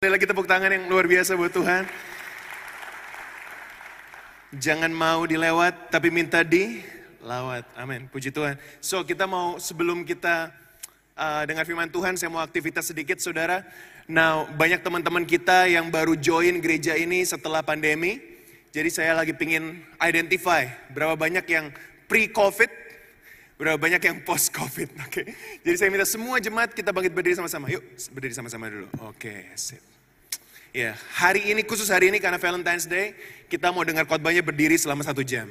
Sekali lagi tepuk tangan yang luar biasa buat Tuhan. Jangan mau dilewat, tapi minta dilawat. Amin. Puji Tuhan. So, kita mau sebelum kita uh, dengar firman Tuhan, saya mau aktivitas sedikit, saudara. Now, banyak teman-teman kita yang baru join gereja ini setelah pandemi. Jadi saya lagi pingin identify berapa banyak yang pre-COVID, berapa banyak yang post-COVID. Oke. Jadi saya minta semua jemaat kita bangkit berdiri sama-sama. Yuk, berdiri sama-sama dulu. Oke, sip. Ya, hari ini khusus hari ini karena Valentine's Day, kita mau dengar khotbahnya berdiri selama satu jam.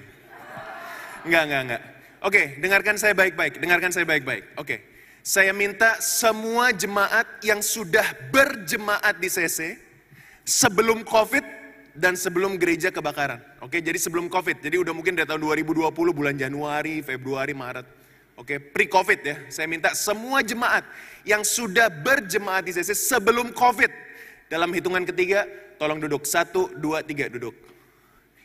Enggak, enggak, enggak. Oke, dengarkan saya baik-baik, dengarkan saya baik-baik. Oke, saya minta semua jemaat yang sudah berjemaat di CC sebelum COVID dan sebelum gereja kebakaran. Oke, jadi sebelum COVID, jadi udah mungkin dari tahun 2020 bulan Januari, Februari, Maret. Oke, pre-COVID ya. Saya minta semua jemaat yang sudah berjemaat di CC sebelum COVID dalam hitungan ketiga, tolong duduk. Satu, dua, tiga, duduk.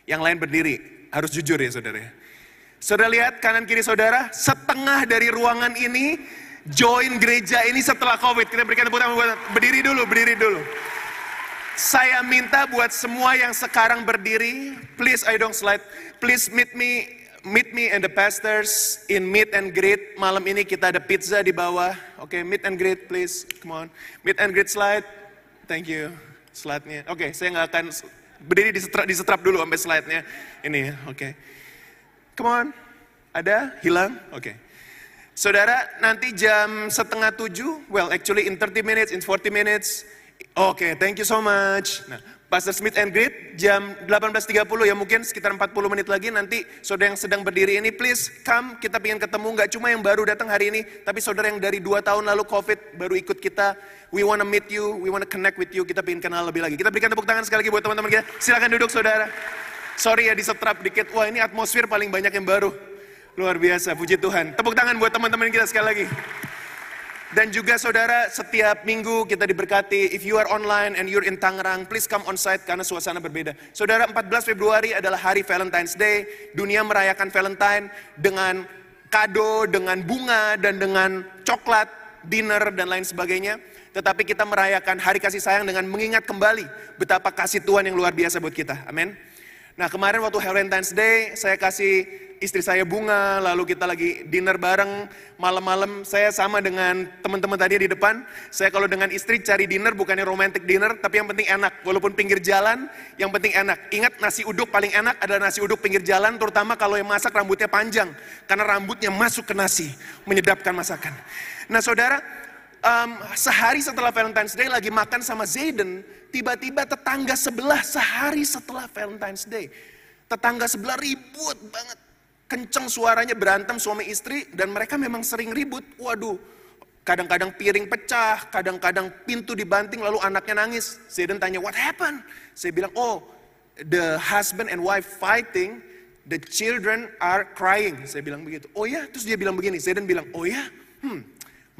Yang lain berdiri. Harus jujur ya saudara. Ya. Saudara lihat kanan kiri saudara, setengah dari ruangan ini join gereja ini setelah COVID. Kita berikan tepuk tangan berdiri dulu, berdiri dulu. Saya minta buat semua yang sekarang berdiri, please I don't slide, please meet me meet me and the pastors in meet and greet. Malam ini kita ada pizza di bawah. Oke, okay, meet and greet please. Come on. Meet and greet slide. Thank you. Slide-nya. Oke, okay, saya nggak akan berdiri disetrap, disetrap dulu sampai slide-nya. Ini ya, oke. Okay. Come on. Ada? Hilang? Oke. Okay. Saudara, nanti jam setengah tujuh, well actually in 30 minutes, in 40 minutes. Oke, okay, thank you so much. Nah, Pastor Smith and Greet jam 18.30 ya mungkin sekitar 40 menit lagi. Nanti saudara yang sedang berdiri ini please come. Kita ingin ketemu nggak cuma yang baru datang hari ini tapi saudara yang dari dua tahun lalu covid baru ikut kita. We wanna meet you we wanna connect with you. Kita ingin kenal lebih lagi. Kita berikan tepuk tangan sekali lagi buat teman-teman kita. Silakan duduk saudara. Sorry ya disetrap dikit. Wah ini atmosfer paling banyak yang baru. Luar biasa puji Tuhan. Tepuk tangan buat teman-teman kita sekali lagi dan juga saudara, setiap minggu kita diberkati. If you are online and you're in Tangerang, please come on site karena suasana berbeda. Saudara, 14 Februari adalah hari Valentine's Day. Dunia merayakan Valentine dengan kado, dengan bunga, dan dengan coklat, dinner, dan lain sebagainya. Tetapi kita merayakan hari kasih sayang dengan mengingat kembali betapa kasih Tuhan yang luar biasa buat kita. Amin. Nah kemarin waktu Valentine's Day saya kasih istri saya bunga, lalu kita lagi dinner bareng malam-malam. Saya sama dengan teman-teman tadi di depan. Saya kalau dengan istri cari dinner bukannya romantic dinner, tapi yang penting enak. Walaupun pinggir jalan, yang penting enak. Ingat nasi uduk paling enak adalah nasi uduk pinggir jalan, terutama kalau yang masak rambutnya panjang. Karena rambutnya masuk ke nasi, menyedapkan masakan. Nah saudara, um, sehari setelah Valentine's Day lagi makan sama Zayden, tiba-tiba tetangga sebelah sehari setelah Valentine's Day. Tetangga sebelah ribut banget. Kenceng suaranya berantem suami istri dan mereka memang sering ribut. Waduh, kadang-kadang piring pecah, kadang-kadang pintu dibanting lalu anaknya nangis. Zayden tanya, what happened? Saya bilang, oh the husband and wife fighting, the children are crying. Saya bilang begitu. Oh ya, terus dia bilang begini. Zayden bilang, oh ya, hmm,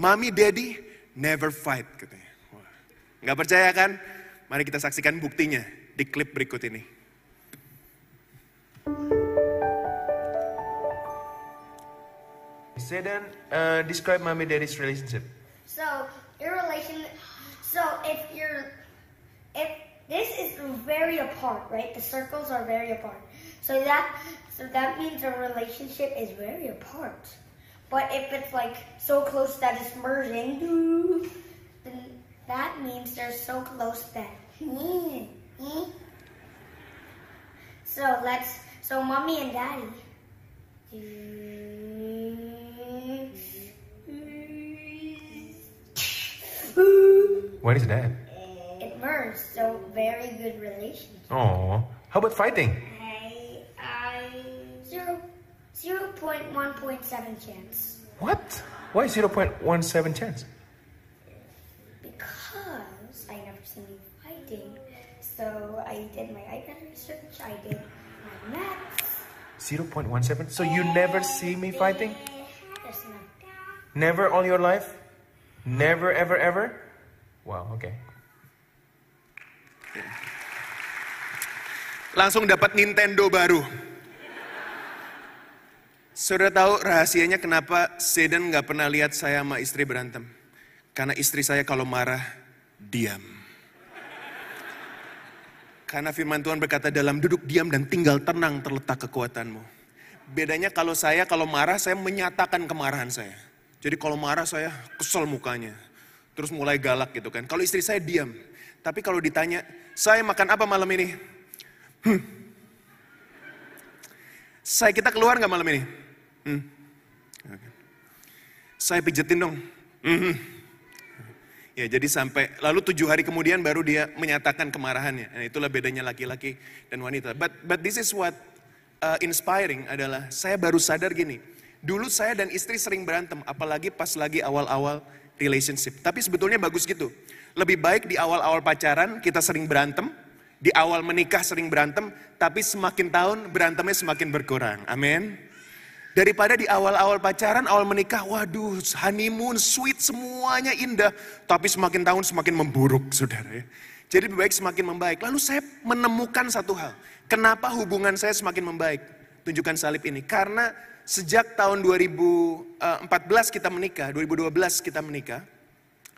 mami, daddy never fight katanya. Wah. Nggak percaya kan? Mari kita saksikan buktinya di klip berikut ini. Say then, uh, describe mommy daddy's relationship. So your relation, so if you're, if this is very apart, right? The circles are very apart. So that, so that means the relationship is very apart. But if it's like so close that it's merging, then that means they're so close that. So let's, so mommy and daddy. What is that? It merged, so very good relation. Oh, how about fighting? I, I, 0.1.7 chance. What? Why 0.17 chance? Because I never seen you fighting. So I did my iPad research, I did my maths. 0.17? So you never see me fighting? There's no Never all your life? Never, ever, ever? Wow, okay. Langsung dapat Nintendo baru. Saudara tahu rahasianya kenapa Zayden nggak pernah lihat saya sama istri berantem? Karena istri saya kalau marah, diam. Karena firman Tuhan berkata dalam duduk diam dan tinggal tenang terletak kekuatanmu. Bedanya kalau saya, kalau marah, saya menyatakan kemarahan saya. Jadi kalau marah saya kesel mukanya. Terus mulai galak gitu kan. Kalau istri saya diam. Tapi kalau ditanya, saya makan apa malam ini? Hmm. Saya kita keluar nggak malam ini? Hmm. Saya pijetin dong. Hmm. Ya jadi sampai lalu tujuh hari kemudian baru dia menyatakan kemarahannya. Nah, itulah bedanya laki-laki dan wanita. But but this is what uh, inspiring adalah saya baru sadar gini. Dulu saya dan istri sering berantem, apalagi pas lagi awal-awal relationship. Tapi sebetulnya bagus gitu. Lebih baik di awal-awal pacaran kita sering berantem, di awal menikah sering berantem, tapi semakin tahun berantemnya semakin berkurang. Amin. Daripada di awal-awal pacaran, awal menikah, waduh honeymoon, sweet, semuanya indah. Tapi semakin tahun semakin memburuk, saudara ya. Jadi lebih baik semakin membaik. Lalu saya menemukan satu hal. Kenapa hubungan saya semakin membaik? Tunjukkan salib ini. Karena sejak tahun 2014 kita menikah, 2012 kita menikah,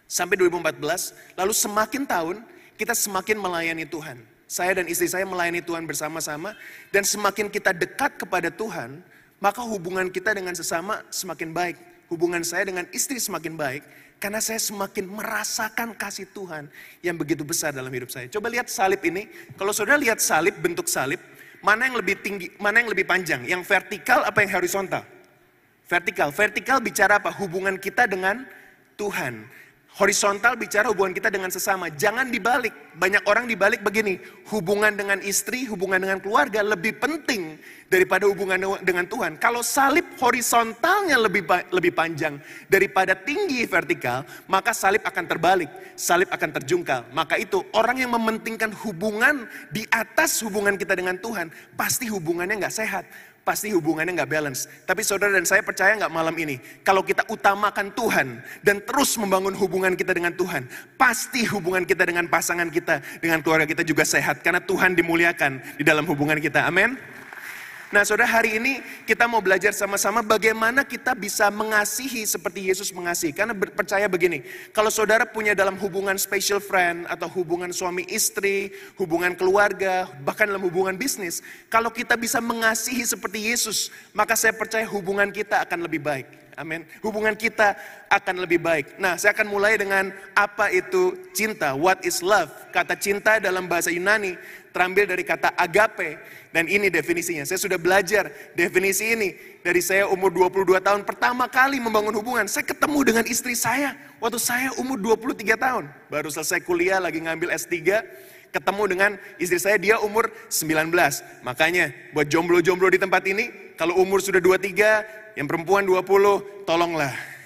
sampai 2014, lalu semakin tahun kita semakin melayani Tuhan. Saya dan istri saya melayani Tuhan bersama-sama, dan semakin kita dekat kepada Tuhan, maka hubungan kita dengan sesama semakin baik. Hubungan saya dengan istri semakin baik karena saya semakin merasakan kasih Tuhan yang begitu besar dalam hidup saya. Coba lihat salib ini. Kalau saudara lihat salib, bentuk salib, mana yang lebih tinggi, mana yang lebih panjang? Yang vertikal apa yang horizontal? Vertikal. Vertikal bicara apa? Hubungan kita dengan Tuhan. Horizontal bicara hubungan kita dengan sesama. Jangan dibalik. Banyak orang dibalik begini. Hubungan dengan istri, hubungan dengan keluarga lebih penting daripada hubungan dengan Tuhan. Kalau salib horizontalnya lebih lebih panjang daripada tinggi vertikal, maka salib akan terbalik. Salib akan terjungkal. Maka itu orang yang mementingkan hubungan di atas hubungan kita dengan Tuhan, pasti hubungannya nggak sehat pasti hubungannya nggak balance. Tapi saudara dan saya percaya nggak malam ini, kalau kita utamakan Tuhan dan terus membangun hubungan kita dengan Tuhan, pasti hubungan kita dengan pasangan kita, dengan keluarga kita juga sehat. Karena Tuhan dimuliakan di dalam hubungan kita. Amin. Nah saudara hari ini kita mau belajar sama-sama bagaimana kita bisa mengasihi seperti Yesus mengasihi. Karena percaya begini, kalau saudara punya dalam hubungan special friend atau hubungan suami istri, hubungan keluarga, bahkan dalam hubungan bisnis. Kalau kita bisa mengasihi seperti Yesus, maka saya percaya hubungan kita akan lebih baik. Amin. Hubungan kita akan lebih baik. Nah, saya akan mulai dengan apa itu cinta. What is love? Kata cinta dalam bahasa Yunani terambil dari kata agape. Dan ini definisinya. Saya sudah belajar definisi ini. Dari saya umur 22 tahun pertama kali membangun hubungan. Saya ketemu dengan istri saya waktu saya umur 23 tahun. Baru selesai kuliah lagi ngambil S3 ketemu dengan istri saya dia umur 19. Makanya buat jomblo-jomblo di tempat ini, kalau umur sudah 23, yang perempuan 20, tolonglah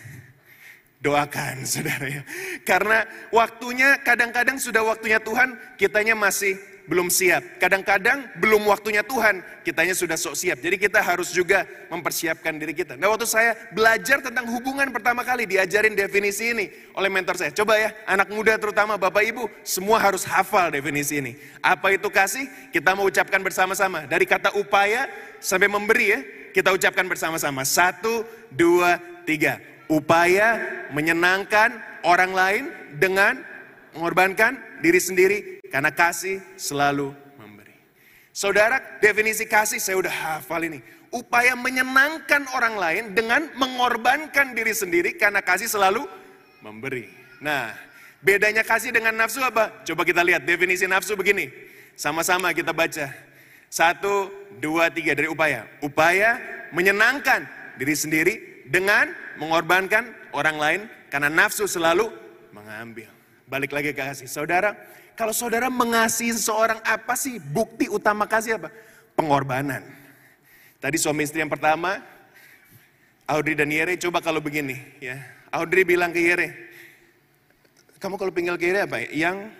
doakan saudara ya. Karena waktunya kadang-kadang sudah waktunya Tuhan, kitanya masih belum siap. Kadang-kadang belum waktunya Tuhan, kitanya sudah sok siap. Jadi kita harus juga mempersiapkan diri kita. Nah waktu saya belajar tentang hubungan pertama kali diajarin definisi ini oleh mentor saya. Coba ya, anak muda terutama Bapak Ibu, semua harus hafal definisi ini. Apa itu kasih? Kita mau ucapkan bersama-sama. Dari kata upaya sampai memberi ya, kita ucapkan bersama-sama. Satu, dua, tiga. Upaya menyenangkan orang lain dengan mengorbankan diri sendiri karena kasih selalu memberi. Saudara, definisi kasih saya udah hafal ini. Upaya menyenangkan orang lain dengan mengorbankan diri sendiri karena kasih selalu memberi. Nah, bedanya kasih dengan nafsu apa? Coba kita lihat definisi nafsu begini. Sama-sama kita baca. Satu, dua, tiga dari upaya. Upaya menyenangkan diri sendiri dengan mengorbankan orang lain karena nafsu selalu mengambil. Balik lagi ke kasih. Saudara, kalau saudara mengasihi seseorang apa sih bukti utama kasih apa? Pengorbanan. Tadi suami istri yang pertama, Audrey dan Yere coba kalau begini ya. Audrey bilang ke Yere, kamu kalau tinggal ke Yere apa ya? Yang,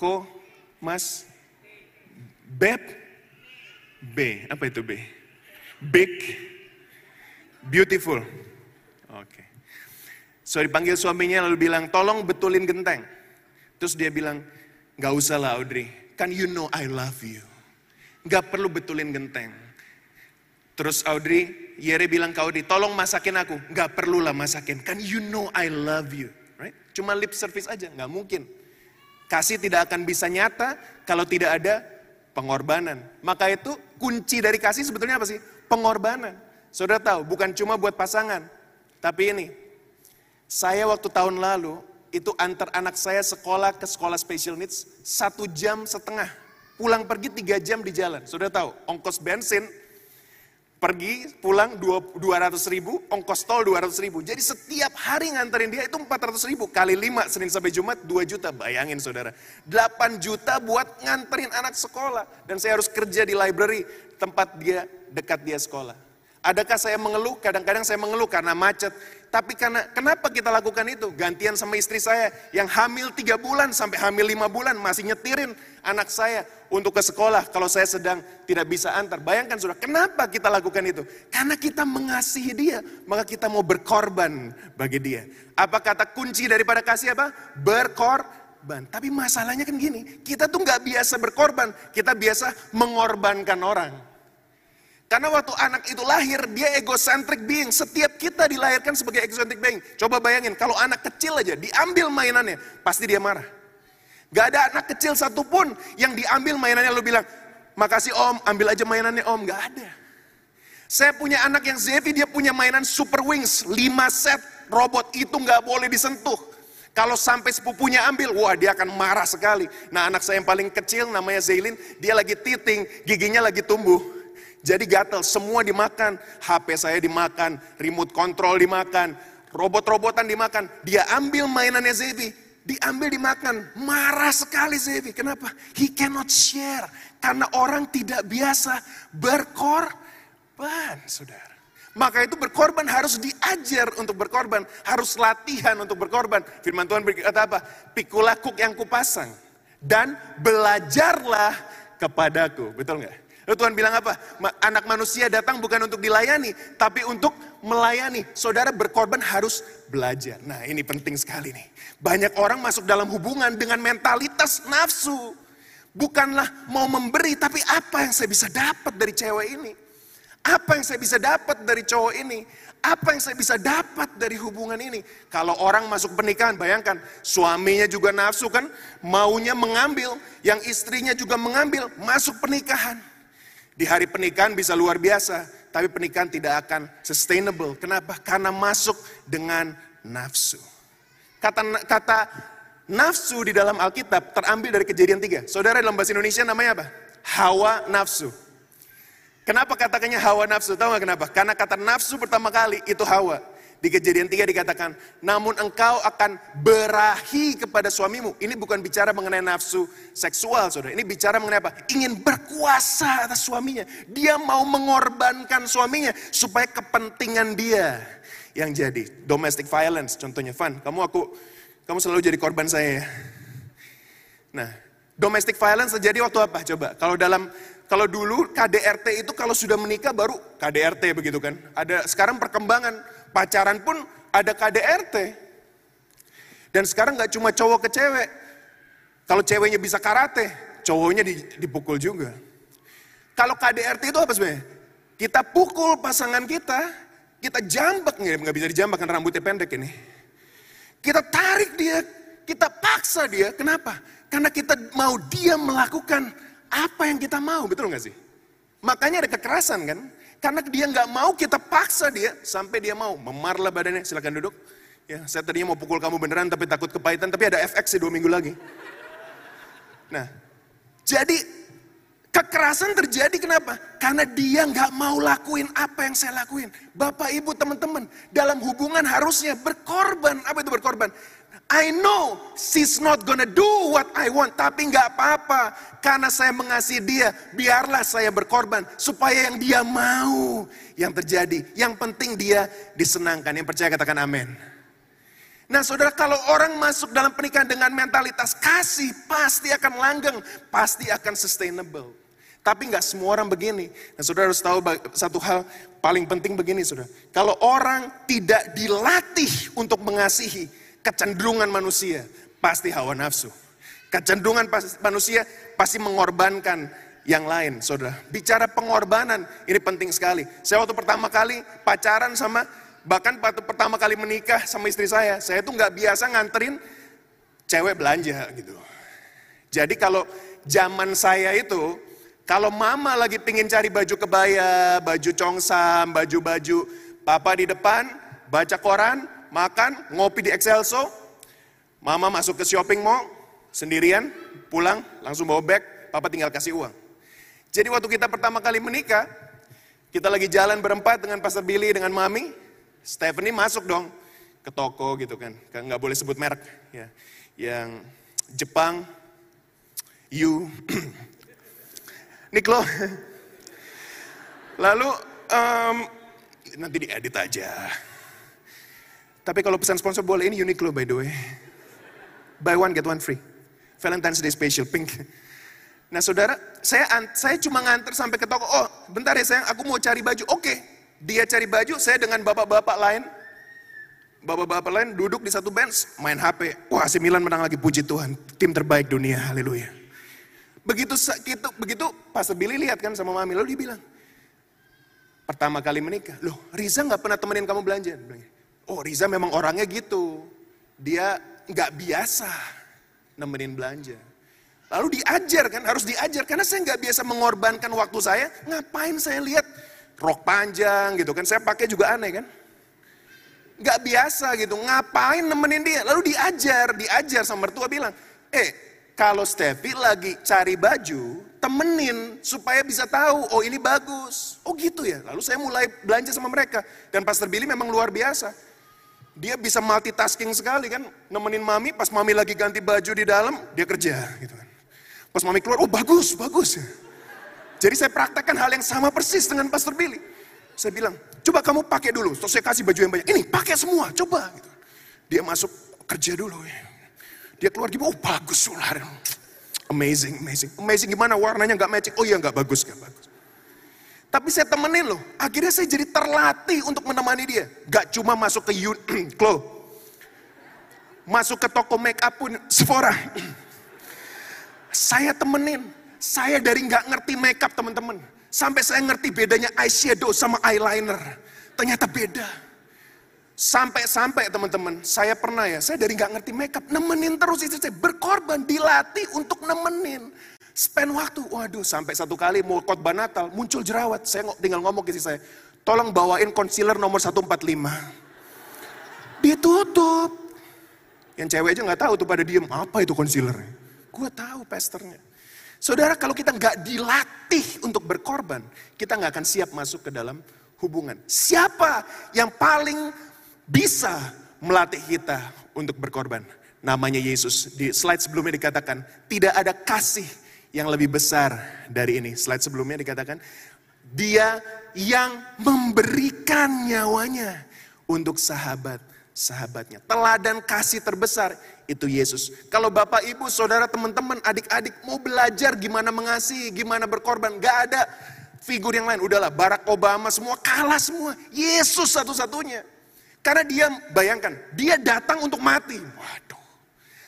ko, mas, beb, B, apa itu B? Big, beautiful. Oke. Okay. So dipanggil suaminya lalu bilang, tolong betulin genteng. Terus dia bilang, gak usah lah Audrey, kan you know I love you. Gak perlu betulin genteng. Terus Audrey, Yere bilang ke Audrey, tolong masakin aku. Gak perlu lah masakin, kan you know I love you. Right? Cuma lip service aja, gak mungkin. Kasih tidak akan bisa nyata kalau tidak ada Pengorbanan. Maka itu kunci dari kasih sebetulnya apa sih? Pengorbanan. Saudara tahu, bukan cuma buat pasangan. Tapi ini, saya waktu tahun lalu, itu antar anak saya sekolah ke sekolah special needs, satu jam setengah. Pulang pergi tiga jam di jalan. Saudara tahu, ongkos bensin pergi pulang 200 ribu, ongkos tol 200 ribu. Jadi setiap hari nganterin dia itu 400 ribu. Kali 5 Senin sampai Jumat 2 juta. Bayangin saudara. 8 juta buat nganterin anak sekolah. Dan saya harus kerja di library tempat dia dekat dia sekolah. Adakah saya mengeluh? Kadang-kadang saya mengeluh karena macet. Tapi karena kenapa kita lakukan itu? Gantian sama istri saya yang hamil tiga bulan sampai hamil lima bulan masih nyetirin anak saya untuk ke sekolah kalau saya sedang tidak bisa antar. Bayangkan sudah, kenapa kita lakukan itu? Karena kita mengasihi dia, maka kita mau berkorban bagi dia. Apa kata kunci daripada kasih apa? Berkorban. Tapi masalahnya kan gini, kita tuh nggak biasa berkorban, kita biasa mengorbankan orang. Karena waktu anak itu lahir, dia egocentric being. Setiap kita dilahirkan sebagai egocentric being. Coba bayangin, kalau anak kecil aja diambil mainannya, pasti dia marah. Gak ada anak kecil satupun yang diambil mainannya, lu bilang, makasih om, ambil aja mainannya om. Gak ada. Saya punya anak yang Zevi, dia punya mainan Super Wings, 5 set robot itu gak boleh disentuh. Kalau sampai sepupunya ambil, wah dia akan marah sekali. Nah anak saya yang paling kecil namanya Zailin, dia lagi titing, giginya lagi tumbuh. Jadi gatel, semua dimakan. HP saya dimakan, remote control dimakan, robot-robotan dimakan. Dia ambil mainannya Zevi, diambil dimakan. Marah sekali Zevi. Kenapa? He cannot share. Karena orang tidak biasa berkorban, saudara. Maka itu berkorban harus diajar untuk berkorban. Harus latihan untuk berkorban. Firman Tuhan berkata apa? Pikulah kuk yang kupasang. Dan belajarlah kepadaku. Betul nggak? Lalu Tuhan bilang apa? Anak manusia datang bukan untuk dilayani, tapi untuk melayani. Saudara berkorban harus belajar. Nah ini penting sekali nih. Banyak orang masuk dalam hubungan dengan mentalitas nafsu. Bukanlah mau memberi, tapi apa yang saya bisa dapat dari cewek ini? Apa yang saya bisa dapat dari cowok ini? Apa yang saya bisa dapat dari hubungan ini? Kalau orang masuk pernikahan, bayangkan suaminya juga nafsu kan, maunya mengambil, yang istrinya juga mengambil, masuk pernikahan. Di hari pernikahan bisa luar biasa, tapi pernikahan tidak akan sustainable. Kenapa? Karena masuk dengan nafsu. Kata kata nafsu di dalam Alkitab terambil dari kejadian tiga. Saudara dalam bahasa Indonesia namanya apa? Hawa nafsu. Kenapa katakannya hawa nafsu? Tahu nggak kenapa? Karena kata nafsu pertama kali itu hawa. Di kejadian tiga dikatakan, namun engkau akan berahi kepada suamimu. Ini bukan bicara mengenai nafsu seksual, saudara. Ini bicara mengenai apa? Ingin berkuasa atas suaminya. Dia mau mengorbankan suaminya supaya kepentingan dia yang jadi. Domestic violence, contohnya Van. Kamu aku, kamu selalu jadi korban saya ya. Nah, domestic violence terjadi waktu apa? Coba, kalau dalam kalau dulu KDRT itu kalau sudah menikah baru KDRT begitu kan. Ada sekarang perkembangan pacaran pun ada KDRT. Dan sekarang nggak cuma cowok ke cewek. Kalau ceweknya bisa karate, cowoknya dipukul juga. Kalau KDRT itu apa sebenarnya? Kita pukul pasangan kita, kita jambak nih, nggak bisa dijambak kan rambutnya pendek ini. Kita tarik dia, kita paksa dia. Kenapa? Karena kita mau dia melakukan apa yang kita mau, betul nggak sih? Makanya ada kekerasan kan? Karena dia nggak mau, kita paksa dia sampai dia mau. Memarlah badannya, silakan duduk. Ya, saya tadinya mau pukul kamu beneran tapi takut kepahitan, tapi ada FX sih dua minggu lagi. Nah, jadi kekerasan terjadi kenapa? Karena dia nggak mau lakuin apa yang saya lakuin. Bapak, ibu, teman-teman, dalam hubungan harusnya berkorban. Apa itu berkorban? I know she's not gonna do what I want, tapi nggak apa-apa karena saya mengasihi dia. Biarlah saya berkorban supaya yang dia mau yang terjadi. Yang penting dia disenangkan. Yang percaya katakan amin. Nah saudara kalau orang masuk dalam pernikahan dengan mentalitas kasih pasti akan langgeng, pasti akan sustainable. Tapi nggak semua orang begini. Nah saudara harus tahu satu hal paling penting begini saudara. Kalau orang tidak dilatih untuk mengasihi, kecenderungan manusia pasti hawa nafsu. Kecenderungan manusia pasti mengorbankan yang lain, saudara. Bicara pengorbanan, ini penting sekali. Saya waktu pertama kali pacaran sama, bahkan waktu pertama kali menikah sama istri saya, saya tuh nggak biasa nganterin cewek belanja gitu. Jadi kalau zaman saya itu, Kalau mama lagi pingin cari baju kebaya, baju congsam, baju-baju, papa di depan, baca koran, makan, ngopi di Excelso, mama masuk ke shopping mall, sendirian, pulang, langsung bawa bag, papa tinggal kasih uang. Jadi waktu kita pertama kali menikah, kita lagi jalan berempat dengan Pastor Billy, dengan Mami, Stephanie masuk dong ke toko gitu kan, Kan nggak boleh sebut merek, ya, yang Jepang, you, Niklo. Lalu em, nanti diedit aja. Tapi kalau pesan sponsor boleh ini Uniqlo by the way. Buy one get one free. Valentine's Day special pink. Nah saudara, saya saya cuma nganter sampai ke toko. Oh, bentar ya sayang, aku mau cari baju. Oke, dia cari baju, saya dengan bapak-bapak lain, bapak-bapak lain duduk di satu bench, main HP. Wah, AC Milan menang lagi, puji Tuhan. Tim terbaik dunia, haleluya. Begitu gitu, begitu Pastor Billy lihat kan sama Mami, lalu dia bilang, pertama kali menikah, loh Riza nggak pernah temenin kamu belanja. Oh Riza memang orangnya gitu, dia nggak biasa nemenin belanja. Lalu diajar kan, harus diajar karena saya nggak biasa mengorbankan waktu saya. Ngapain saya lihat rok panjang gitu kan? Saya pakai juga aneh kan? Nggak biasa gitu. Ngapain nemenin dia? Lalu diajar, diajar sama mertua bilang, eh kalau Steffi lagi cari baju, temenin supaya bisa tahu, oh ini bagus. Oh gitu ya. Lalu saya mulai belanja sama mereka. Dan Pastor Billy memang luar biasa. Dia bisa multitasking sekali kan, nemenin mami, pas mami lagi ganti baju di dalam, dia kerja gitu kan. Pas mami keluar, oh bagus, bagus. Jadi saya praktekkan hal yang sama persis dengan Pastor Billy. Saya bilang, coba kamu pakai dulu, terus saya kasih baju yang banyak. Ini pakai semua, coba. Gitu. Dia masuk kerja dulu. Ya. Dia keluar gimana, oh bagus ular. Amazing, amazing. Amazing gimana warnanya nggak matching? Oh iya nggak bagus, nggak bagus. Tapi saya temenin loh. Akhirnya saya jadi terlatih untuk menemani dia. Gak cuma masuk ke Uniqlo. Masuk ke toko make up pun Sephora. Saya temenin. Saya dari nggak ngerti make up teman-teman. Sampai saya ngerti bedanya eyeshadow sama eyeliner. Ternyata beda. Sampai-sampai teman-teman, saya pernah ya, saya dari nggak ngerti make up, nemenin terus istri saya, berkorban, dilatih untuk nemenin. Spend waktu, waduh sampai satu kali mau khotbah Natal, muncul jerawat. Saya tinggal ngomong ke istri saya, tolong bawain concealer nomor 145. Ditutup. Yang cewek aja nggak tahu tuh pada diem, apa itu concealer? Gue tahu pesternya. Saudara kalau kita nggak dilatih untuk berkorban, kita nggak akan siap masuk ke dalam hubungan. Siapa yang paling bisa melatih kita untuk berkorban? Namanya Yesus. Di slide sebelumnya dikatakan, tidak ada kasih yang lebih besar dari ini. Slide sebelumnya dikatakan, dia yang memberikan nyawanya untuk sahabat-sahabatnya. Teladan kasih terbesar itu Yesus. Kalau Bapak, Ibu, Saudara, teman-teman, adik-adik mau belajar gimana mengasihi, gimana berkorban, gak ada figur yang lain. Udahlah, Barack Obama semua kalah semua. Yesus satu-satunya. Karena dia, bayangkan, dia datang untuk mati. Waduh.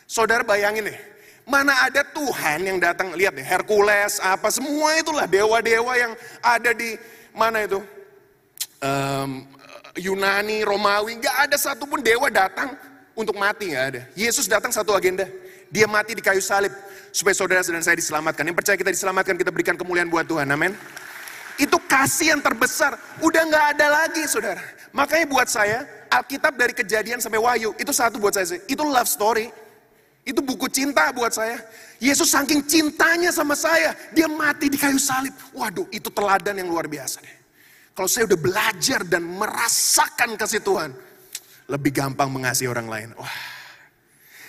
Saudara bayangin deh, mana ada Tuhan yang datang, lihat deh, Hercules, apa, semua itulah dewa-dewa yang ada di, mana itu, Em, Yunani, Romawi, nggak ada satupun dewa datang untuk mati, nggak ada. Yesus datang satu agenda, dia mati di kayu salib, supaya saudara dan saya diselamatkan. Yang percaya kita diselamatkan, kita berikan kemuliaan buat Tuhan, amin. Itu kasih yang terbesar, udah nggak ada lagi saudara. Makanya buat saya, Alkitab dari kejadian sampai wahyu, itu satu buat saya, itu love story. Itu buku cinta buat saya. Yesus saking cintanya sama saya, dia mati di kayu salib. Waduh, itu teladan yang luar biasa deh. Kalau saya udah belajar dan merasakan kasih Tuhan, lebih gampang mengasihi orang lain. Wah,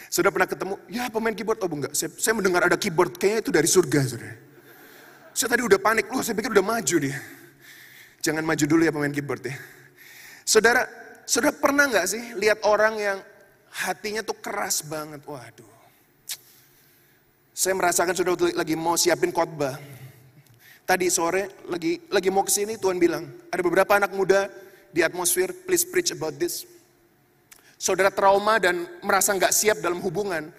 sudah pernah ketemu? Ya pemain keyboard, oh enggak. Saya, saya mendengar ada keyboard, kayaknya itu dari surga, saudara. Saya tadi udah panik, loh saya pikir udah maju dia. Jangan maju dulu ya pemain keyboard ya. Saudara, saudara pernah nggak sih lihat orang yang hatinya tuh keras banget? Waduh. Saya merasakan sudah lagi mau siapin khotbah. Tadi sore lagi lagi mau ke sini Tuhan bilang, ada beberapa anak muda di atmosfer, please preach about this. Saudara trauma dan merasa nggak siap dalam hubungan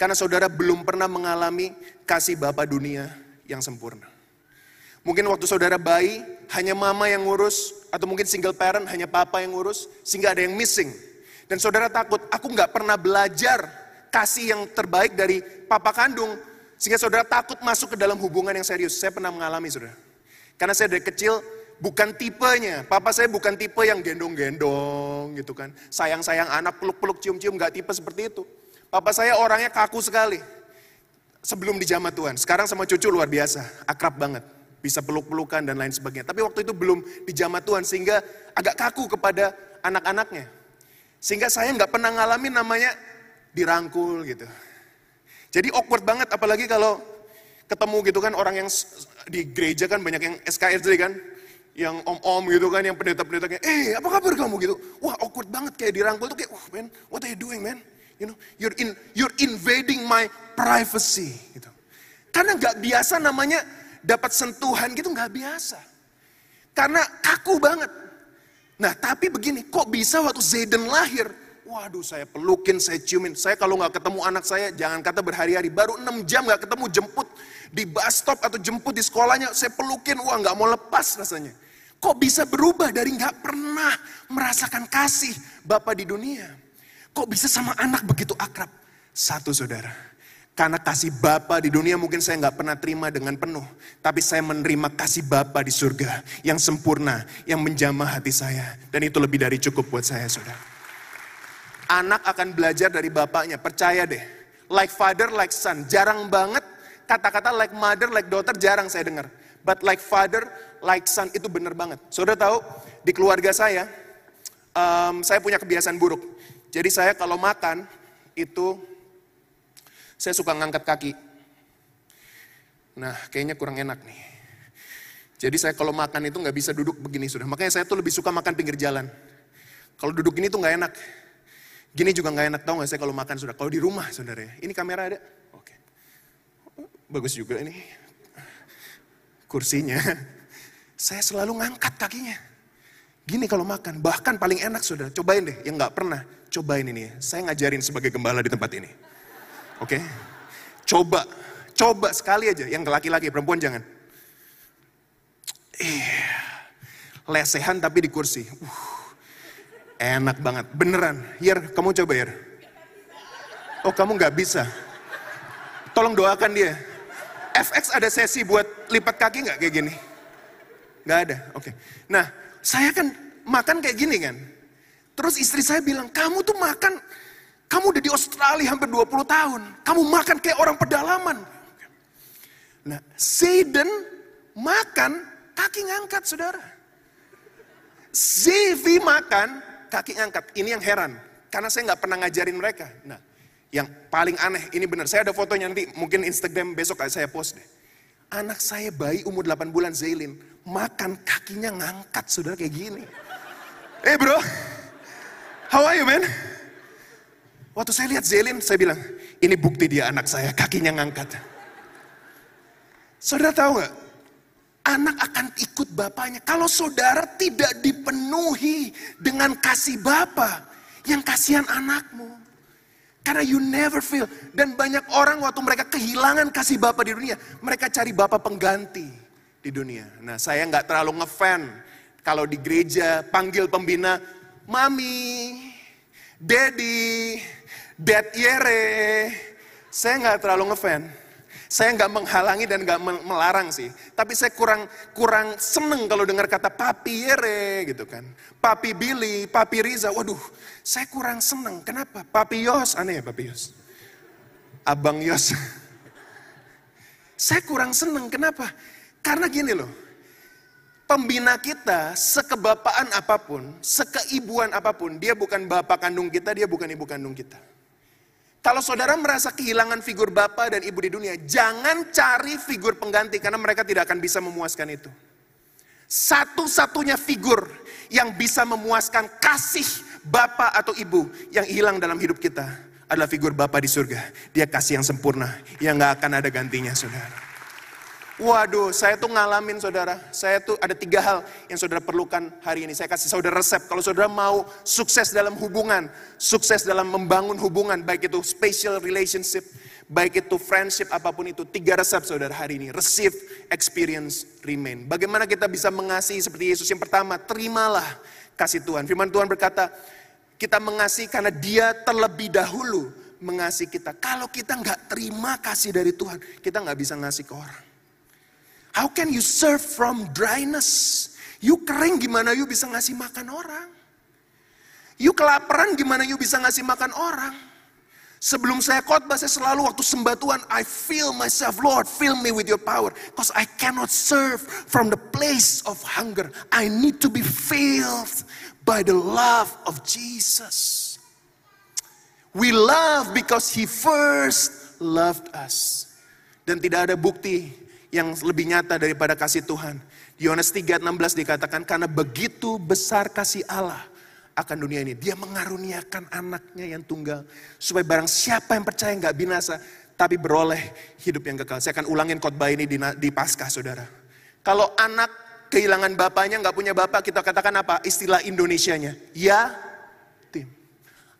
karena saudara belum pernah mengalami kasih Bapa dunia yang sempurna. Mungkin waktu saudara bayi hanya mama yang ngurus atau mungkin single parent hanya papa yang ngurus sehingga ada yang missing. Dan saudara takut, aku nggak pernah belajar kasih yang terbaik dari papa kandung Sehingga saudara takut masuk ke dalam hubungan yang serius. Saya pernah mengalami saudara. Karena saya dari kecil bukan tipenya. Papa saya bukan tipe yang gendong-gendong gitu kan. Sayang-sayang anak, peluk-peluk, cium-cium, gak tipe seperti itu. Papa saya orangnya kaku sekali. Sebelum di jamaah Tuhan. Sekarang sama cucu luar biasa, akrab banget. Bisa peluk-pelukan dan lain sebagainya. Tapi waktu itu belum di jamaah Tuhan sehingga agak kaku kepada anak-anaknya. Sehingga saya nggak pernah ngalamin namanya dirangkul gitu. Jadi awkward banget apalagi kalau ketemu gitu kan orang yang di gereja kan banyak yang SKSD kan. Yang om-om gitu kan, yang pendeta-pendeta kayak, eh apa kabar kamu gitu. Wah awkward banget kayak dirangkul tuh kayak, wah man, what are you doing man? You know, you're in, you're invading my privacy gitu. Karena nggak biasa namanya dapat sentuhan gitu nggak biasa. Karena kaku banget. Nah tapi begini, kok bisa waktu Zayden lahir, waduh saya pelukin, saya ciumin. Saya kalau nggak ketemu anak saya, jangan kata berhari-hari, baru 6 jam nggak ketemu jemput di bus stop atau jemput di sekolahnya, saya pelukin, wah nggak mau lepas rasanya. Kok bisa berubah dari nggak pernah merasakan kasih Bapak di dunia? Kok bisa sama anak begitu akrab? Satu saudara, karena kasih Bapa di dunia mungkin saya nggak pernah terima dengan penuh. Tapi saya menerima kasih Bapa di surga yang sempurna, yang menjamah hati saya. Dan itu lebih dari cukup buat saya saudara. Anak akan belajar dari bapaknya, percaya deh. Like father, like son. Jarang banget kata-kata like mother, like daughter jarang saya dengar. But like father, like son itu benar banget. Saudara tahu, di keluarga saya, em, saya punya kebiasaan buruk. Jadi saya kalau makan, itu saya suka ngangkat kaki. Nah, kayaknya kurang enak nih. Jadi saya kalau makan itu nggak bisa duduk begini sudah. Makanya saya tuh lebih suka makan pinggir jalan. Kalau duduk gini tuh nggak enak. Gini juga nggak enak tau nggak saya kalau makan sudah. Kalau di rumah saudara. Ini kamera ada? Oke. Bagus juga ini. Kursinya. Saya selalu ngangkat kakinya. Gini kalau makan, bahkan paling enak saudara. Cobain deh, yang nggak pernah. Cobain ini ya. Saya ngajarin sebagai gembala di tempat ini. Oke? Coba, coba sekali aja. Yang laki-laki, perempuan jangan. Iya. Lesehan tapi di kursi. Uh, enak banget, beneran. Yer, kamu coba Yer. Oh kamu nggak bisa. Tolong doakan dia. FX ada sesi buat lipat kaki nggak kayak gini? Nggak ada, oke. Nah, saya kan makan kayak gini kan. Terus istri saya bilang, kamu tuh makan, kamu udah di Australia hampir 20 tahun. Kamu makan kayak orang pedalaman. Nah, Zayden makan, kaki ngangkat saudara. Zevi makan, kaki ngangkat. Ini yang heran. Karena saya nggak pernah ngajarin mereka. Nah, yang paling aneh, ini benar. Saya ada fotonya nanti, mungkin Instagram besok saya post deh. Anak saya bayi umur 8 bulan, Zailin. Makan kakinya ngangkat, saudara kayak gini. Eh bro, how are you man? Waktu saya lihat Zailin, saya bilang, ini bukti dia anak saya, kakinya ngangkat. Saudara tahu nggak? Anak akan ikut bapaknya. Kalau saudara tidak dipenuhi dengan kasih bapa, yang kasihan anakmu. Karena you never feel. Dan banyak orang waktu mereka kehilangan kasih bapa di dunia, mereka cari bapa pengganti di dunia. Nah saya nggak terlalu ngefan kalau di gereja panggil pembina, mami, daddy, dad yere. Saya nggak terlalu ngefan. Saya nggak menghalangi dan nggak mel- melarang sih. Tapi saya kurang kurang seneng kalau dengar kata papi Yere gitu kan. Papi Billy, papi Riza. Waduh, saya kurang seneng. Kenapa? Papi Yos, aneh ya papi Yos. Abang Yos. saya kurang seneng. Kenapa? Karena gini loh. Pembina kita, sekebapaan apa pun, sekeibuan apa pun, dia bukan bapak kandung kita, dia bukan ibu kandung kita. Kalau saudara merasa kehilangan figur bapak dan ibu di dunia, jangan cari figur pengganti karena mereka tidak akan bisa memuaskan itu. Satu-satunya figur yang bisa memuaskan kasih bapak atau ibu yang hilang dalam hidup kita adalah figur bapak di surga. Dia kasih yang sempurna, yang gak akan ada gantinya saudara. Waduh, saya tuh ngalamin saudara. Saya tuh ada tiga hal yang saudara perlukan hari ini. Saya kasih saudara resep. Kalau saudara mau sukses dalam hubungan, sukses dalam membangun hubungan, baik itu special relationship, baik itu friendship, apa pun itu. Tiga resep saudara hari ini. Receive, experience, remain. Bagaimana kita bisa mengasihi seperti Yesus? Yang pertama, terimalah kasih Tuhan. Firman Tuhan berkata, kita mengasihi karena dia terlebih dahulu mengasihi kita. Kalau kita nggak terima kasih dari Tuhan, kita nggak bisa ngasih ke orang. How can you serve from dryness? You kering gimana you bisa ngasih makan orang? You kelaparan gimana you bisa ngasih makan orang? Sebelum saya khotbah, saya selalu waktu sembah Tuhan, I feel myself, Lord, fill me with your power. Because I cannot serve from the place of hunger. I need to be filled by the love of Jesus. We love because he first loved us. Dan tidak ada bukti yang lebih nyata daripada kasih Tuhan. Di Yohanes 3:16 dikatakan karena begitu besar kasih Allah akan dunia ini. Dia mengaruniakan anaknya yang tunggal. Supaya barang siapa yang percaya nggak binasa. Tapi beroleh hidup yang kekal. Saya akan ulangin khotbah ini di, di Paskah saudara. Kalau anak kehilangan bapaknya nggak punya bapak kita katakan apa? Istilah Indonesianya. Ya tim.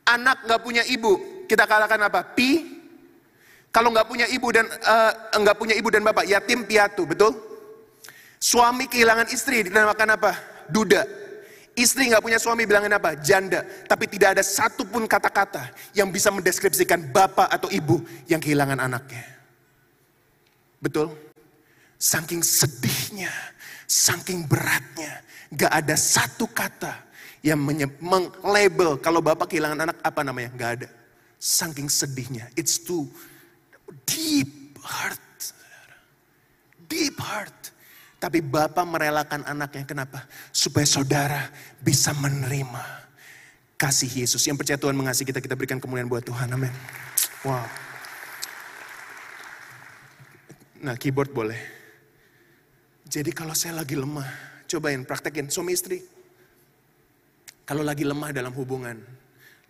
Anak nggak punya ibu kita katakan apa? Pi. Kalau nggak punya ibu dan uh, nggak punya ibu dan bapak yatim piatu betul? Suami kehilangan istri dinamakan apa? Duda. Istri nggak punya suami bilangin apa? Janda. Tapi tidak ada satupun kata-kata yang bisa mendeskripsikan bapak atau ibu yang kehilangan anaknya. Betul? Saking sedihnya, saking beratnya, gak ada satu kata yang menglabel kalau bapak kehilangan anak apa namanya? Gak ada. Saking sedihnya, it's too deep heart. Deep heart. Tapi Bapak merelakan anaknya. Kenapa? Supaya saudara bisa menerima kasih Yesus. Yang percaya Tuhan mengasihi kita, kita berikan kemuliaan buat Tuhan. Amin. Wow. Nah keyboard boleh. Jadi kalau saya lagi lemah, cobain praktekin suami istri. Kalau lagi lemah dalam hubungan,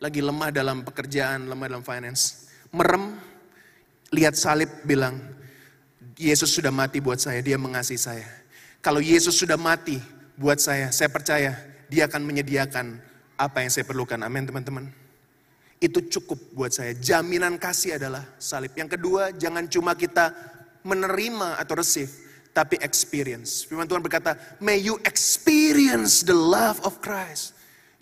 lagi lemah dalam pekerjaan, lemah dalam finance, merem, lihat salib bilang, Yesus sudah mati buat saya, dia mengasihi saya. Kalau Yesus sudah mati buat saya, saya percaya dia akan menyediakan apa yang saya perlukan. Amin teman-teman. Itu cukup buat saya. Jaminan kasih adalah salib. Yang kedua, jangan cuma kita menerima atau receive, tapi experience. Firman Tuhan berkata, may you experience the love of Christ.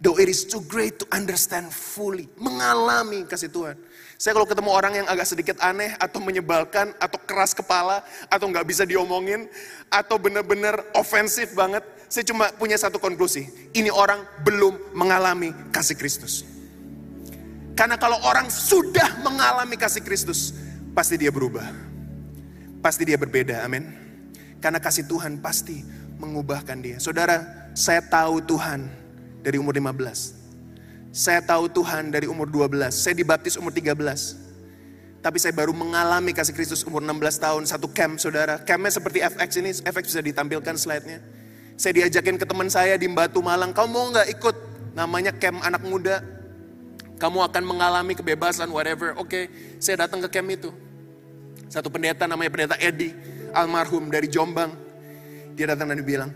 Though it is too great to understand fully. Mengalami kasih Tuhan. Saya kalau ketemu orang yang agak sedikit aneh atau menyebalkan atau keras kepala atau nggak bisa diomongin atau benar-benar ofensif banget, saya cuma punya satu konklusi. Ini orang belum mengalami kasih Kristus. Karena kalau orang sudah mengalami kasih Kristus, pasti dia berubah. Pasti dia berbeda, amin. Karena kasih Tuhan pasti mengubahkan dia. Saudara, saya tahu Tuhan dari umur 15. Saya tahu Tuhan dari umur 12, saya dibaptis umur 13. Tapi saya baru mengalami kasih Kristus umur 16 tahun, satu camp saudara. Campnya seperti FX ini, FX bisa ditampilkan slide-nya. Saya diajakin ke teman saya di Batu Malang, kamu mau nggak ikut? Namanya camp anak muda. Kamu akan mengalami kebebasan, whatever. Oke, saya datang ke camp itu. Satu pendeta namanya pendeta Edi, almarhum dari Jombang. Dia datang dan dia bilang,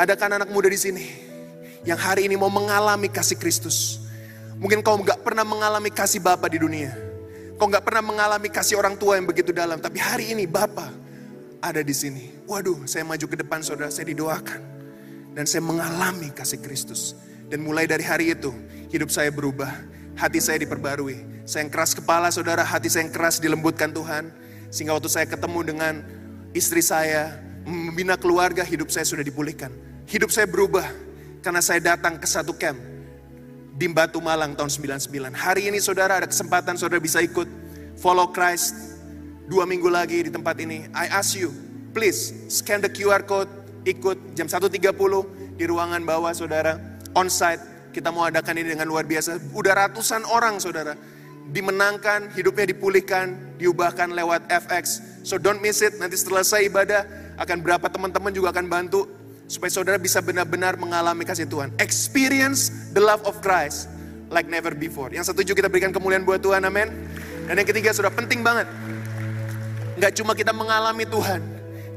ada kan anak muda di sini yang hari ini mau mengalami kasih Kristus. Mungkin kau nggak pernah mengalami kasih Bapa di dunia. Kau nggak pernah mengalami kasih orang tua yang begitu dalam. Tapi hari ini Bapa ada di sini. Waduh, saya maju ke depan saudara, saya didoakan. Dan saya mengalami kasih Kristus. Dan mulai dari hari itu, hidup saya berubah. Hati saya diperbarui. Saya yang keras kepala saudara, hati saya yang keras dilembutkan Tuhan. Sehingga waktu saya ketemu dengan istri saya, membina keluarga, hidup saya sudah dipulihkan. Hidup saya berubah karena saya datang ke satu camp di Batu Malang tahun 99. Hari ini saudara ada kesempatan saudara bisa ikut follow Christ dua minggu lagi di tempat ini. I ask you, please scan the QR code, ikut jam 1.30 di ruangan bawah saudara, on site. Kita mau adakan ini dengan luar biasa. Udah ratusan orang saudara, dimenangkan, hidupnya dipulihkan, diubahkan lewat FX. So don't miss it, nanti setelah saya ibadah, akan berapa teman-teman juga akan bantu Supaya saudara bisa benar-benar mengalami kasih Tuhan. Experience the love of Christ like never before. Yang setuju kita berikan kemuliaan buat Tuhan, amin. Dan yang ketiga sudah penting banget. Gak cuma kita mengalami Tuhan,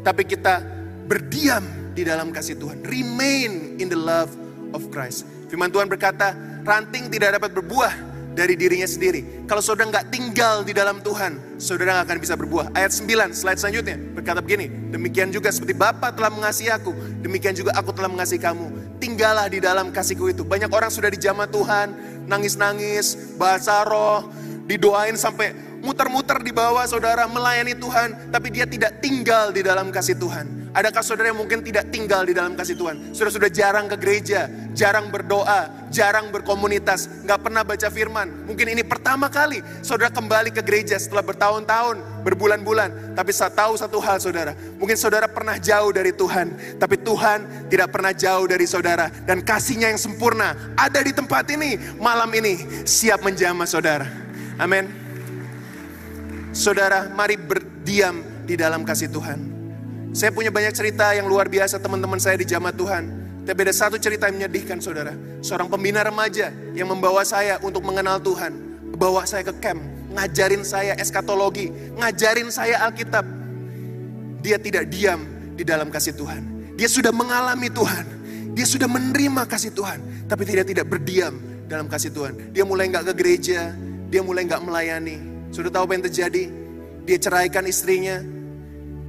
tapi kita berdiam di dalam kasih Tuhan. Remain in the love of Christ. Firman Tuhan berkata, ranting tidak dapat berbuah dari dirinya sendiri. Kalau saudara nggak tinggal di dalam Tuhan, saudara nggak akan bisa berbuah. Ayat 9, slide selanjutnya berkata begini, demikian juga seperti Bapa telah mengasihi aku, demikian juga aku telah mengasihi kamu. Tinggallah di dalam kasihku itu. Banyak orang sudah di zaman Tuhan, nangis-nangis, bahasa roh, didoain sampai muter-muter di bawah saudara melayani Tuhan, tapi dia tidak tinggal di dalam kasih Tuhan. Adakah saudara yang mungkin tidak tinggal di dalam kasih Tuhan? Saudara sudah jarang ke gereja, jarang berdoa, jarang berkomunitas, nggak pernah baca firman. Mungkin ini pertama kali saudara kembali ke gereja setelah bertahun-tahun, berbulan-bulan. Tapi saya tahu satu hal saudara, mungkin saudara pernah jauh dari Tuhan, tapi Tuhan tidak pernah jauh dari saudara. Dan kasihnya yang sempurna ada di tempat ini, malam ini siap menjamah saudara. Amin. Saudara, mari berdiam di dalam kasih Tuhan. Saya punya banyak cerita yang luar biasa teman-teman saya di jamaah Tuhan. Tapi ada satu cerita yang menyedihkan saudara. Seorang pembina remaja yang membawa saya untuk mengenal Tuhan. Bawa saya ke camp, ngajarin saya eskatologi, ngajarin saya Alkitab. Dia tidak diam di dalam kasih Tuhan. Dia sudah mengalami Tuhan. Dia sudah menerima kasih Tuhan. Tapi tidak tidak berdiam dalam kasih Tuhan. Dia mulai nggak ke gereja, dia mulai nggak melayani. Sudah tahu apa yang terjadi? Dia ceraikan istrinya,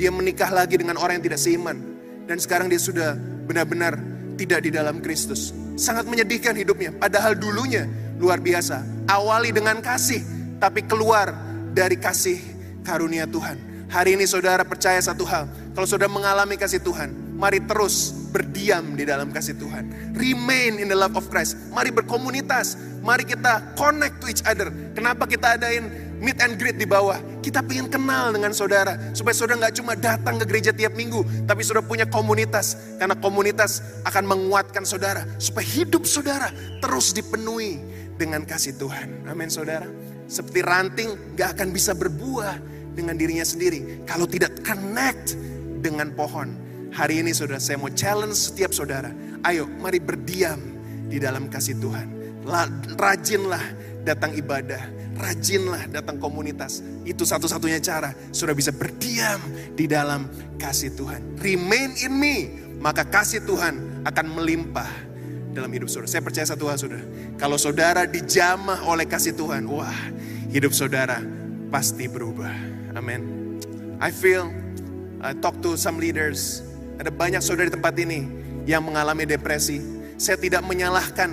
dia menikah lagi dengan orang yang tidak seiman. Dan sekarang dia sudah benar-benar tidak di dalam Kristus. Sangat menyedihkan hidupnya. Padahal dulunya luar biasa. Awali dengan kasih, tapi keluar dari kasih karunia Tuhan. Hari ini saudara percaya satu hal. Kalau saudara mengalami kasih Tuhan, mari terus berdiam di dalam kasih Tuhan. Remain in the love of Christ. Mari berkomunitas. Mari kita connect to each other. Kenapa kita adain meet and greet di bawah. Kita pengen kenal dengan saudara. Supaya saudara nggak cuma datang ke gereja tiap minggu. Tapi saudara punya komunitas. Karena komunitas akan menguatkan saudara. Supaya hidup saudara terus dipenuhi dengan kasih Tuhan. Amin saudara. Seperti ranting gak akan bisa berbuah dengan dirinya sendiri. Kalau tidak connect dengan pohon. Hari ini saudara saya mau challenge setiap saudara. Ayo mari berdiam di dalam kasih Tuhan. Rajinlah datang ibadah rajinlah datang komunitas. Itu satu-satunya cara sudah bisa berdiam di dalam kasih Tuhan. Remain in me, maka kasih Tuhan akan melimpah dalam hidup saudara. Saya percaya satu hal saudara. Kalau saudara dijamah oleh kasih Tuhan, wah hidup saudara pasti berubah. Amin. I feel, I talk to some leaders. Ada banyak saudara di tempat ini yang mengalami depresi. Saya tidak menyalahkan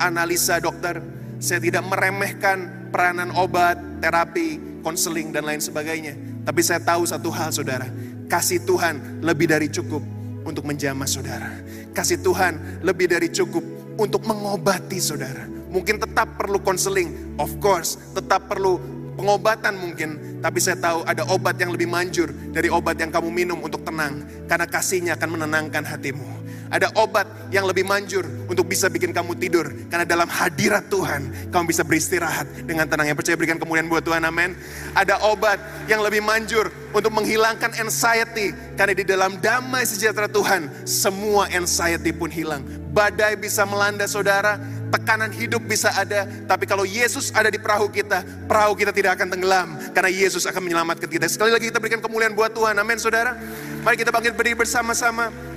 analisa dokter. Saya tidak meremehkan peranan obat, terapi, konseling, dan lain sebagainya. Tapi saya tahu satu hal saudara, kasih Tuhan lebih dari cukup untuk menjamah saudara. Kasih Tuhan lebih dari cukup untuk mengobati saudara. Mungkin tetap perlu konseling, of course, tetap perlu pengobatan mungkin, tapi saya tahu ada obat yang lebih manjur dari obat yang kamu minum untuk tenang, karena kasihnya akan menenangkan hatimu. Ada obat yang lebih manjur untuk bisa bikin kamu tidur. Karena dalam hadirat Tuhan, kamu bisa beristirahat dengan tenang. Yang percaya berikan kemuliaan buat Tuhan, amin. Ada obat yang lebih manjur untuk menghilangkan anxiety. Karena di dalam damai sejahtera Tuhan, semua anxiety pun hilang. Badai bisa melanda saudara, tekanan hidup bisa ada, tapi kalau Yesus ada di perahu kita, perahu kita tidak akan tenggelam karena Yesus akan menyelamatkan kita. Sekali lagi kita berikan kemuliaan buat Tuhan. Amin, Saudara. Mari kita bangkit berdiri bersama-sama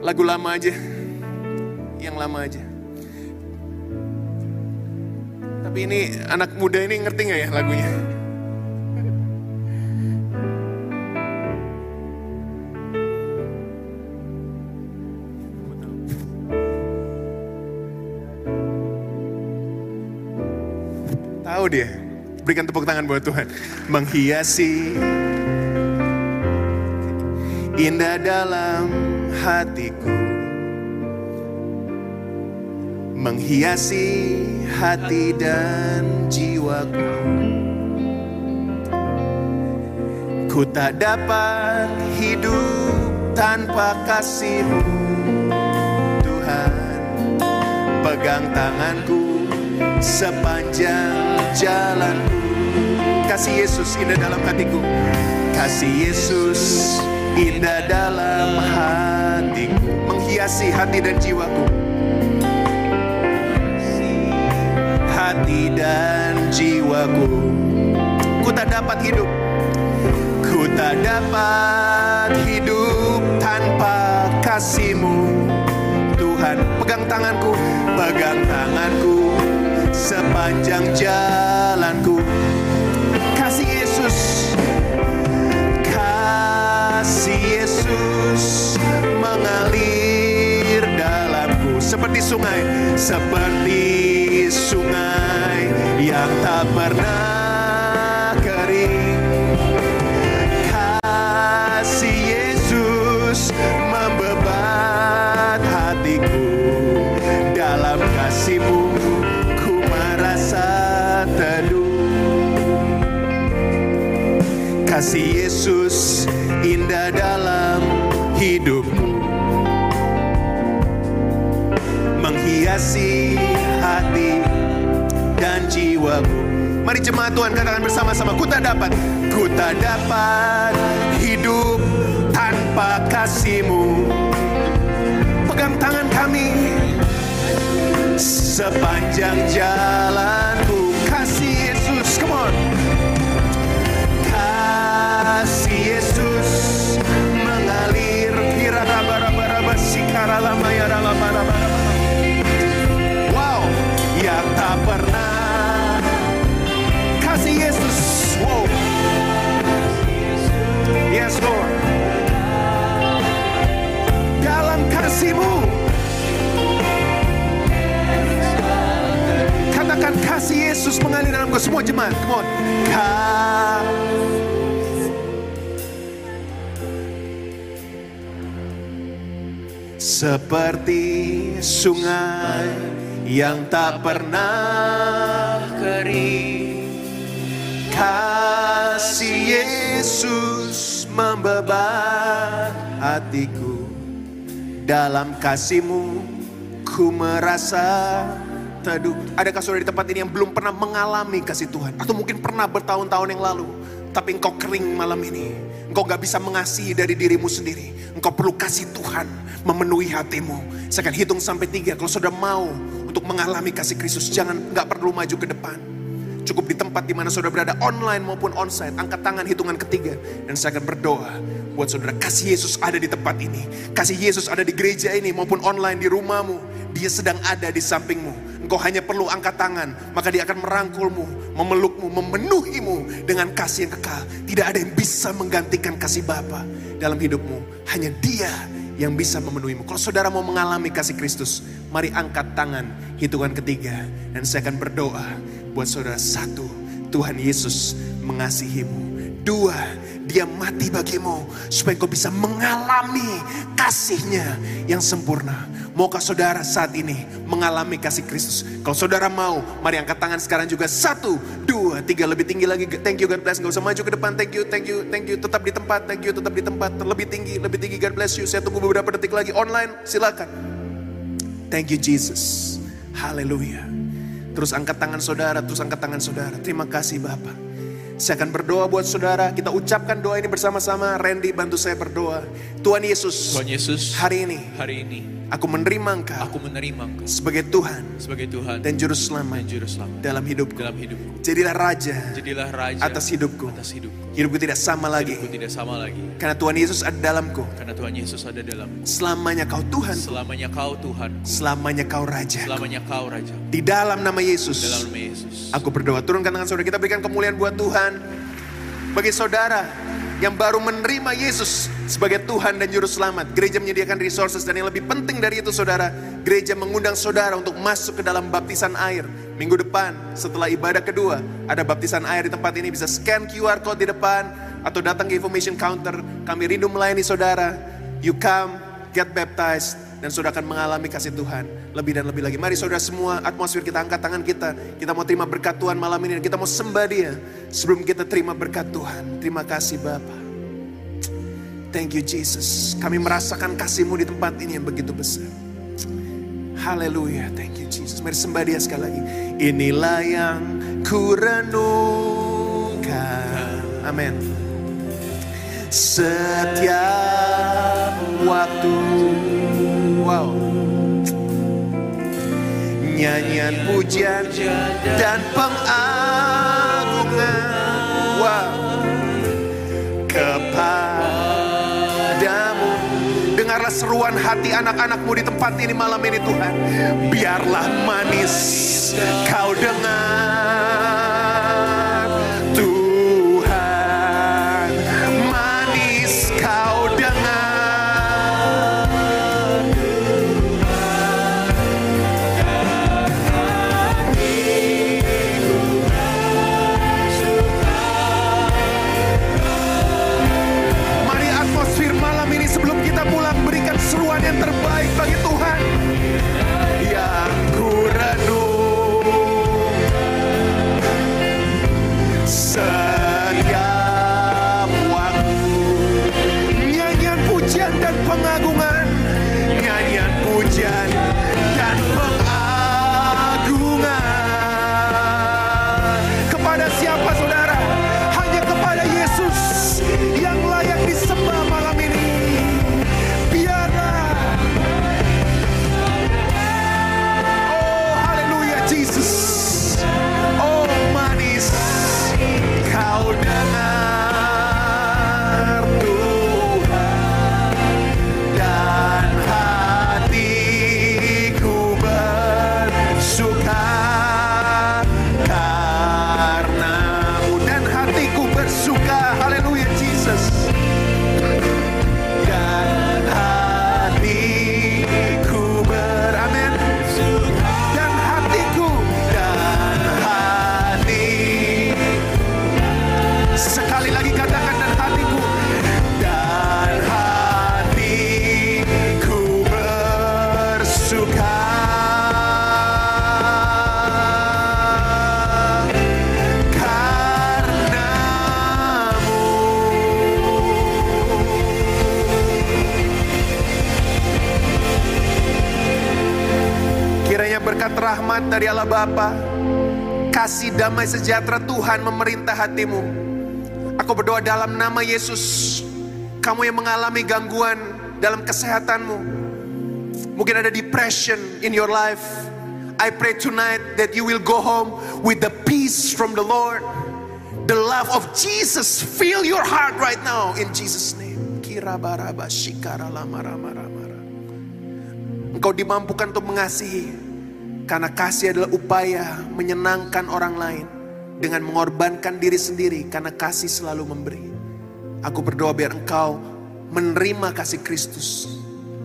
lagu lama aja. Yang lama aja. Tapi ini anak muda ini ngerti gak ya lagunya? Tahu dia. Berikan tepuk tangan buat Tuhan. Menghiasi indah dalam hatiku. Menghiasi hati dan jiwaku. Ku tak dapat hidup tanpa kasihmu Tuhan. Pegang tanganku sepanjang jalanku. Kasih Yesus indah dalam hatiku. Kasih Yesus indah dalam hatiku menghiasi hati dan jiwaku. Hati dan jiwaku. Ku tak dapat hidup. Ku tak dapat hidup tanpa kasihmu. Tuhan pegang tanganku pegang tanganku. Sepanjang jalanku seperti sungai, seperti sungai yang tak pernah kering. Kasih Yesus membebat hatiku dalam kasihmu ku merasa teduh. Kasih Yesus indah dalam Menghiasi hati dan jiwaku Mari jemaat Tuhan katakan bersama-sama Ku tak dapat, ku tak dapat hidup tanpa kasihmu Pegang tangan kami Sepanjang jalanku Kasih Yesus, come on kasih Yesus mengalir kira raba raba raba sikara lama yes Lord. Dalam kasihmu. Katakan kasih Yesus mengalir dalam semua jemaat. Come on. Seperti sungai yang tak pernah kering. Kasih Yesus membebat hatiku. Dalam kasihmu ku merasa teduh. Adakah saudara di tempat ini yang belum pernah mengalami kasih Tuhan? Atau mungkin pernah bertahun-tahun yang lalu Tapi engkau kering malam ini. Engkau gak bisa mengasihi dari dirimu sendiri. Engkau perlu kasih Tuhan memenuhi hatimu. Saya akan hitung sampai tiga. Kalau saudara mau untuk mengalami kasih Kristus Jangan gak perlu maju ke depan Cukup di tempat di mana saudara berada online maupun onsite. Angkat tangan hitungan ketiga. Dan saya akan berdoa buat saudara. Kasih Yesus ada di tempat ini. Kasih Yesus ada di gereja ini maupun online di rumahmu. Dia sedang ada di sampingmu. Engkau hanya perlu angkat tangan. Maka dia akan merangkulmu, memelukmu, memenuhimu dengan kasih yang kekal. Tidak ada yang bisa menggantikan kasih Bapa dalam hidupmu. Hanya dia yang bisa memenuhimu. Kalau saudara mau mengalami kasih Kristus, mari angkat tangan hitungan ketiga. Dan saya akan berdoa buat saudara. Satu, Tuhan Yesus mengasihimu. Dua, dia mati bagimu supaya kau bisa mengalami kasihnya yang sempurna. Maukah saudara saat ini mengalami kasih Kristus? Kalau saudara mau, mari angkat tangan sekarang juga. Satu, dua, tiga, lebih tinggi lagi. Thank you, God bless. Gak usah maju ke depan. Thank you, thank you, thank you. Tetap di tempat, thank you, tetap di tempat. Lebih tinggi, lebih tinggi. God bless you. Saya tunggu beberapa detik lagi. Online, silakan. Thank you, Jesus. Haleluya. Terus angkat tangan saudara, terus angkat tangan saudara. Terima kasih Bapak. Saya akan berdoa buat saudara. Kita ucapkan doa ini bersama-sama. Randy bantu saya berdoa. Tuhan Yesus, Tuhan Yesus, hari ini hari ini aku menerima Engkau aku menerima Engkau sebagai Tuhan sebagai Tuhan dan Juru Selamat dan Juru Selamat dalam hidupku. dalam hidupku. Jadilah Raja Jadilah raja atas hidupku. atas hidupku. Hidupku tidak sama lagi. Hidupku tidak sama lagi. Karena Tuhan Yesus ada dalamku. Karena Tuhan Yesus ada dalam Selamanya kau Tuhan. selamanya kau Tuhan, Selamanya kau Raja. selamanya kau Raja. Di dalam nama Yesus. Dalam nama Yesus. Aku berdoa, turunkan tangan saudara. Kita berikan kemuliaan buat Tuhan. Bagi saudara yang baru menerima Yesus sebagai Tuhan dan Juru Selamat. Gereja menyediakan resources dan yang lebih penting dari itu saudara. Gereja mengundang saudara untuk masuk ke dalam baptisan air. Minggu depan setelah ibadah kedua ada baptisan air di tempat ini. Bisa scan QR code di depan atau datang ke information counter. Kami rindu melayani saudara. You come, get baptized dan saudara akan mengalami kasih Tuhan lebih dan lebih lagi. Mari saudara semua atmosfer kita angkat tangan kita. Kita mau terima berkat Tuhan malam ini dan kita mau sembah dia sebelum kita terima berkat Tuhan. Terima kasih Bapa. Thank you Jesus. Kami merasakan kasih-Mu di tempat ini yang begitu besar. Haleluya. Thank you Jesus. Mari sembah dia sekali lagi. Inilah yang ku renungkan. Amin. Setiap waktu Wow Nyanyian pujian dan pengagungan Wow Dengarlah seruan hati anak-anakmu di tempat ini malam ini Tuhan. Biarlah manis Allah Bapa kasih damai sejahtera Tuhan memerintah hatimu Aku berdoa dalam nama Yesus. Kamu yang mengalami gangguan dalam kesehatanmu. Mungkin ada depression in your life. I pray tonight that you will go home with the peace from the Lord. The love of Jesus fill your heart right now in Jesus name. Kirabaraba shikara lamaramarama. Engkau dimampukan untuk mengasihi karena kasih adalah upaya menyenangkan orang lain dengan mengorbankan diri sendiri karena kasih selalu memberi. Aku berdoa biar engkau menerima kasih Kristus,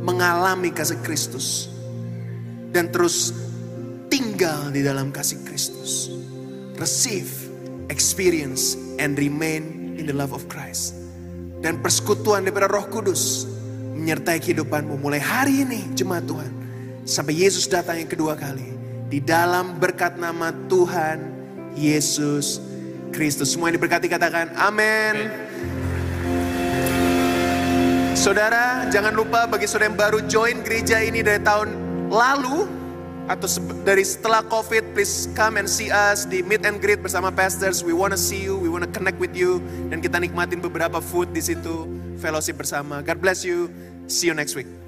mengalami kasih Kristus, dan terus tinggal di dalam kasih Kristus. Receive, experience, and remain in the love of Christ. Dan persekutuan daripada roh kudus menyertai kehidupanmu mulai hari ini jemaat Tuhan. Sampai Yesus datang yang kedua kali. Di dalam berkat nama Tuhan Yesus Kristus. Semua yang diberkati katakan amin. Saudara, jangan lupa bagi saudara yang baru join gereja ini dari tahun lalu atau dari setelah COVID, please come and see us di meet and greet bersama pastors. We wanna see you, we wanna connect with you dan kita nikmatin beberapa food di situ, fellowship bersama. God bless you. See you next week.